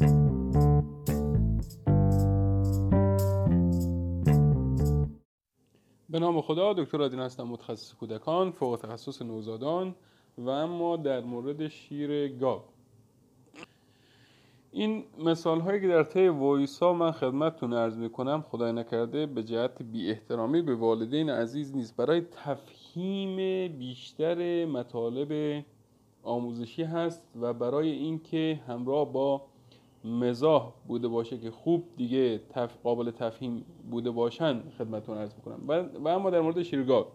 به نام خدا دکتر آدین هستم متخصص کودکان فوق تخصص نوزادان و اما در مورد شیر گاو. این مثال هایی که در طی وایس ها من خدمتتون عرض می کنم خدای نکرده به جهت بی احترامی به والدین عزیز نیست. برای تفهیم بیشتر مطالب آموزشی هست و برای اینکه همراه با مزاح بوده باشه که خوب دیگه تف... قابل تفهیم بوده باشن خدمتتون عرض می‌کنم. و, و اما در مورد شیرگاه.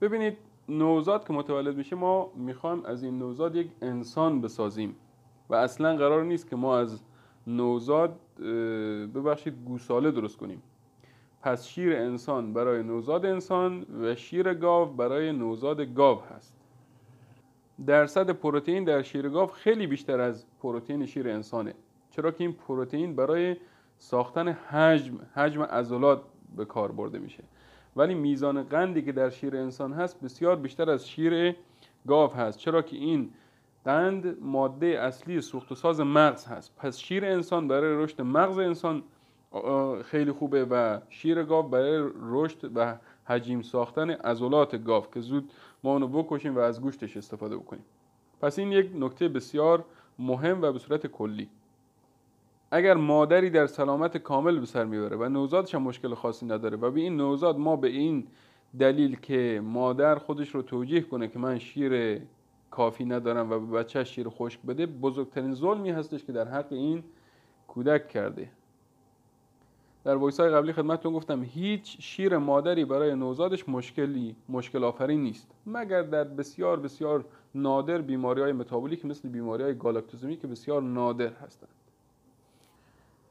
ببینید نوزاد که متولد میشه ما می‌خوایم از این نوزاد یک انسان بسازیم. و اصلا قرار نیست که ما از نوزاد ببخشید گوساله درست کنیم. پس شیر انسان برای نوزاد انسان و شیر گاو برای نوزاد گاو هست. درصد پروتئین در شیر گاو خیلی بیشتر از پروتئین شیر انسانه. چرا که این پروتئین برای ساختن حجم حجم عضلات به کار برده میشه. ولی میزان قندی که در شیر انسان هست بسیار بیشتر از شیر گاو هست. چرا که این قند ماده اصلی سوخت و ساز مغز هست. پس شیر انسان برای رشد مغز انسان خیلی خوبه و شیر گاو برای رشد و حجیم ساختن عضلات گاو که زود ما اونو بکشیم و از گوشتش استفاده بکنیم. پس این یک نکته بسیار مهم و به صورت کلی. اگر مادری در سلامت کامل به سر می‌بره و نوزادش هم مشکل خاصی نداره و به این نوزاد ما به این دلیل که مادر خودش رو توجیه کنه که من شیر کافی ندارم و به بچه شیر خشک بده بزرگترین ظلمی هستش که در حق این کودک کرده. در voice های قبلی خدمتتون گفتم هیچ شیر مادری برای نوزادش مشکلی مشکل آفرین نیست. مگر در بسیار بسیار نادر بیماری های متابولیک مثل بیماری های گالاکتوزمی که بسیار نادر هستند.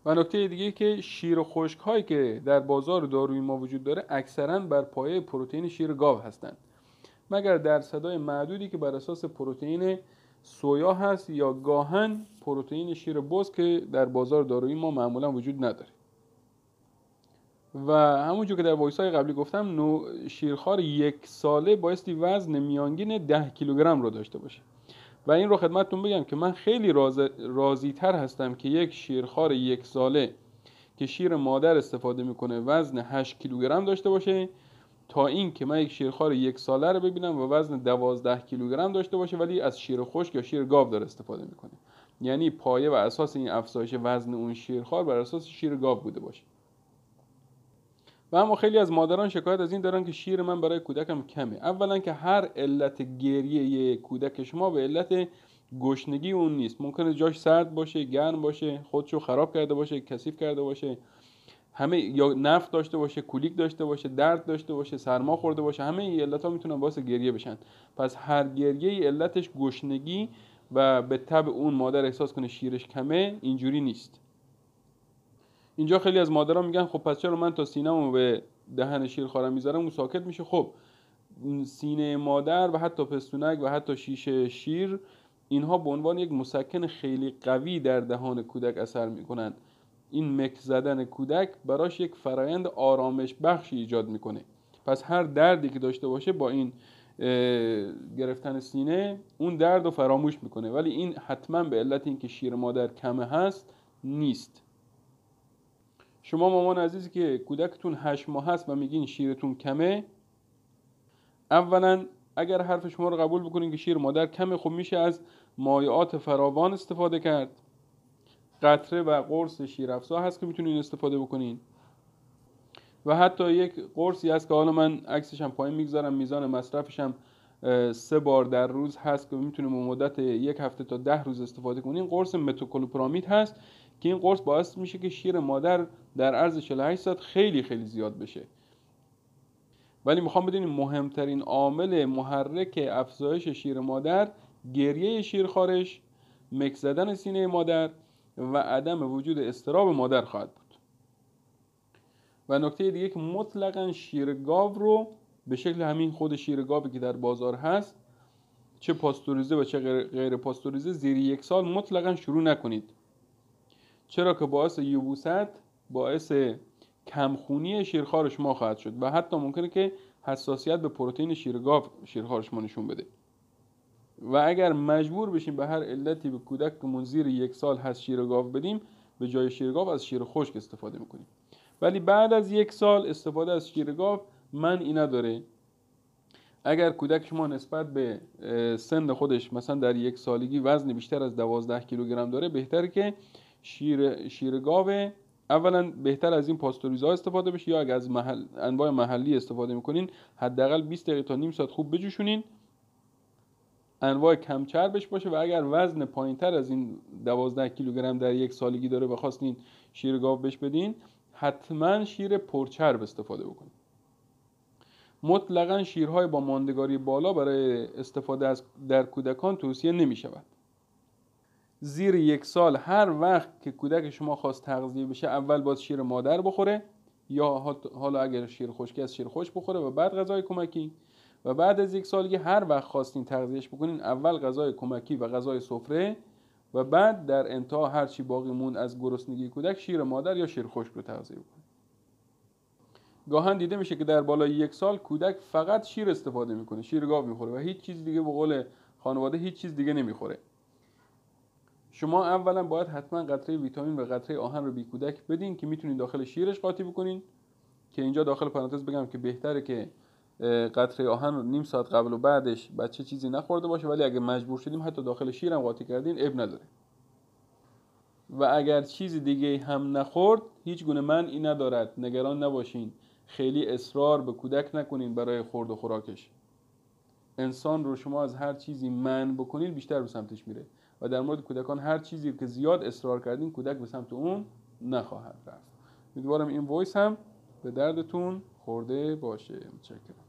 و نکته دیگه که شیر خشک هایی که در بازار دارویی ما وجود داره اکثرا بر پایه پروتئین شیر گاو هستند. مگر در تعداد معدودی که بر اساس پروتئین سویا هست یا گاها پروتئین شیر بز که در بازار دارویی ما معمولا وجود نداره. و همونجور که در voice های قبلی گفتم نو شیرخوار یک ساله بایستی وزن میانگین ده کیلوگرم رو داشته باشه. و این رو خدمتتون بگم که من خیلی راز... راضی تر هستم که یک شیرخوار یک ساله که شیر مادر استفاده می‌کنه وزن 8 کیلوگرم داشته باشه تا این که من یک شیرخوار یک ساله رو ببینم و وزن 12 کیلوگرم داشته باشه ولی از شیر خشک یا شیر گاو داره استفاده می‌کنه. یعنی پایه و اساس این افزایش وزن اون شیرخوار بر اساس شیر گاو بوده باشه. اما خیلی از مادران شکایت از این دارن که شیر من برای کودکم کمه. اولا که هر علت گریه کودک شما به علت گشنگی اون نیست. ممکنه جاش سرد باشه گرم باشه خودشو خراب کرده باشه کثیف کرده باشه. همه یا نفت داشته باشه کولیک داشته باشه درد داشته باشه سرما خورده باشه. همه این علت ها می‌تونن باعث گریه بشن. پس هر گریه علتش گشنگی و به تب اون مادر احساس کنه شیرش کمه اینجوری نیست. اینجا خیلی از مادران میگن خب پس چرا من تا سینه‌مو به دهن شیر خارم می‌ذارم؟ اون ساکت میشه. خب سینه مادر و حتی پستونک و حتی شیشه شیر اینها به عنوان یک مسکن خیلی قوی در دهان کودک اثر می‌کنن. این مک زدن کودک براش یک فرایند آرامش بخشی ایجاد می‌کنه. پس هر دردی که داشته باشه با این گرفتن سینه اون درد رو فراموش می‌کنه. ولی این حتما به علت اینکه شیر مادر کمه هست نیست. شما مامان عزیزی که کودکتون هشت ماه هست و میگین شیرتون کمه اولا اگر حرف شما رو قبول بکنین که شیر مادر کمه خب میشه از مایعات فراوان استفاده کرد. قطره و قرص شیرافزا هست که می‌تونین استفاده بکنین. و حتی یک قرصی هست که حالا من عکسش هم پایین می‌گذارم میزان مصرفش هم سه بار در روز هست که می‌تونیم به مدت یک هفته تا ده روز استفاده کنیم. قرص متوکلوپرامید هست. که این قرص باعث میشه که شیر مادر در عرض 48 ساعت خیلی خیلی زیاد بشه. ولی می‌خوام بدونیم مهمترین عامل محرک افزایش شیر مادر گریه شیر خارش مک زدن سینه مادر و عدم وجود استراب مادر خواهد بود. و نکته دیگه که مطلقا شیر گاو رو به شکل همین خود شیر گاوی که در بازار هست چه پاستوریزه و چه غیر پاستوریزه زیر یک سال مطلقا شروع نکنید. چرا که باعث یبوست باعث کمخونی شیرخوار شما خواهد شد و حتی ممکنه که حساسیت به پروتئین شیر گاو شیرخوار شما نشون بده. و اگر مجبور بشیم به هر علتی به کودک زیر یک سال هست شیر گاو بدیم به جای شیر گاو از شیر خشک استفاده می‌کنیم. ولی بعد از یک سال استفاده از شیر گاو من ای نداره. اگر کودک شما نسبت به سن خودش مثلا در یک سالگی وزن بیشتر از 12 کیلوگرم داره بهتر که شیر شیر گاو اولا بهتر از این پاستوریزا استفاده بشه یا اگر از محل انواع محلی استفاده می‌کنین حداقل 20 دقیقه تا نیم ساعت خوب بجوشونین. انواع کم چربش باشه و اگر وزن پایینتر از این 12 کیلوگرم در یک سالگی داره و خواستین شیر گاو بهش بدین حتما شیر پرچرب استفاده بکنید مطلقا شیرهای با ماندگاری بالا برای استفاده از در کودکان توصیه نمی شود زیر یک سال هر وقت که کودک شما خواست تغذیه بشه اول باز شیر مادر بخوره یا حالا اگر شیر خشکی از شیر خوش بخوره و بعد غذای کمکی. و بعد از یک سالگی هر وقت خواستین تغذیهش بکنین اول غذای کمکی و غذای سفره و بعد در انتها هر چی باقی مون از گرسنگی کودک شیر مادر یا شیر خشک رو تغذیه بکنین. گاهن دیده میشه که در بالای یک سال کودک فقط شیر استفاده می‌کنه شیر گاو می‌خوره و هیچ چیز دیگه به قول خانواده هیچ چیز دیگه نمی‌خوره. شما اولا باید حتما قطره ویتامین و قطره آهن رو بی کودک بدین که می‌تونین داخل شیرش قاطی بکنین. که اینجا داخل پرانتز بگم که بهتره که قطره آهن رو نیم ساعت قبل و بعدش بچه چیزی نخورده باشه ولی اگه مجبور شدیم حتی داخل شیرم قاطی کردین اب نداره. و اگر چیزی دیگه هم نخورد هیچ گونه من این ندارد. نگران نباشین. خیلی اصرار به کودک نکنین برای خورد و خوراکش. انسان رو شما از هر چیزی من بکنین بیشتر به سمتش میره. و در مورد کودکان هر چیزی که زیاد اصرار کردین کودک به سمت اون نخواهد رفت. امیدوارم این وایس هم به دردتون خورده باشه. متشکرم.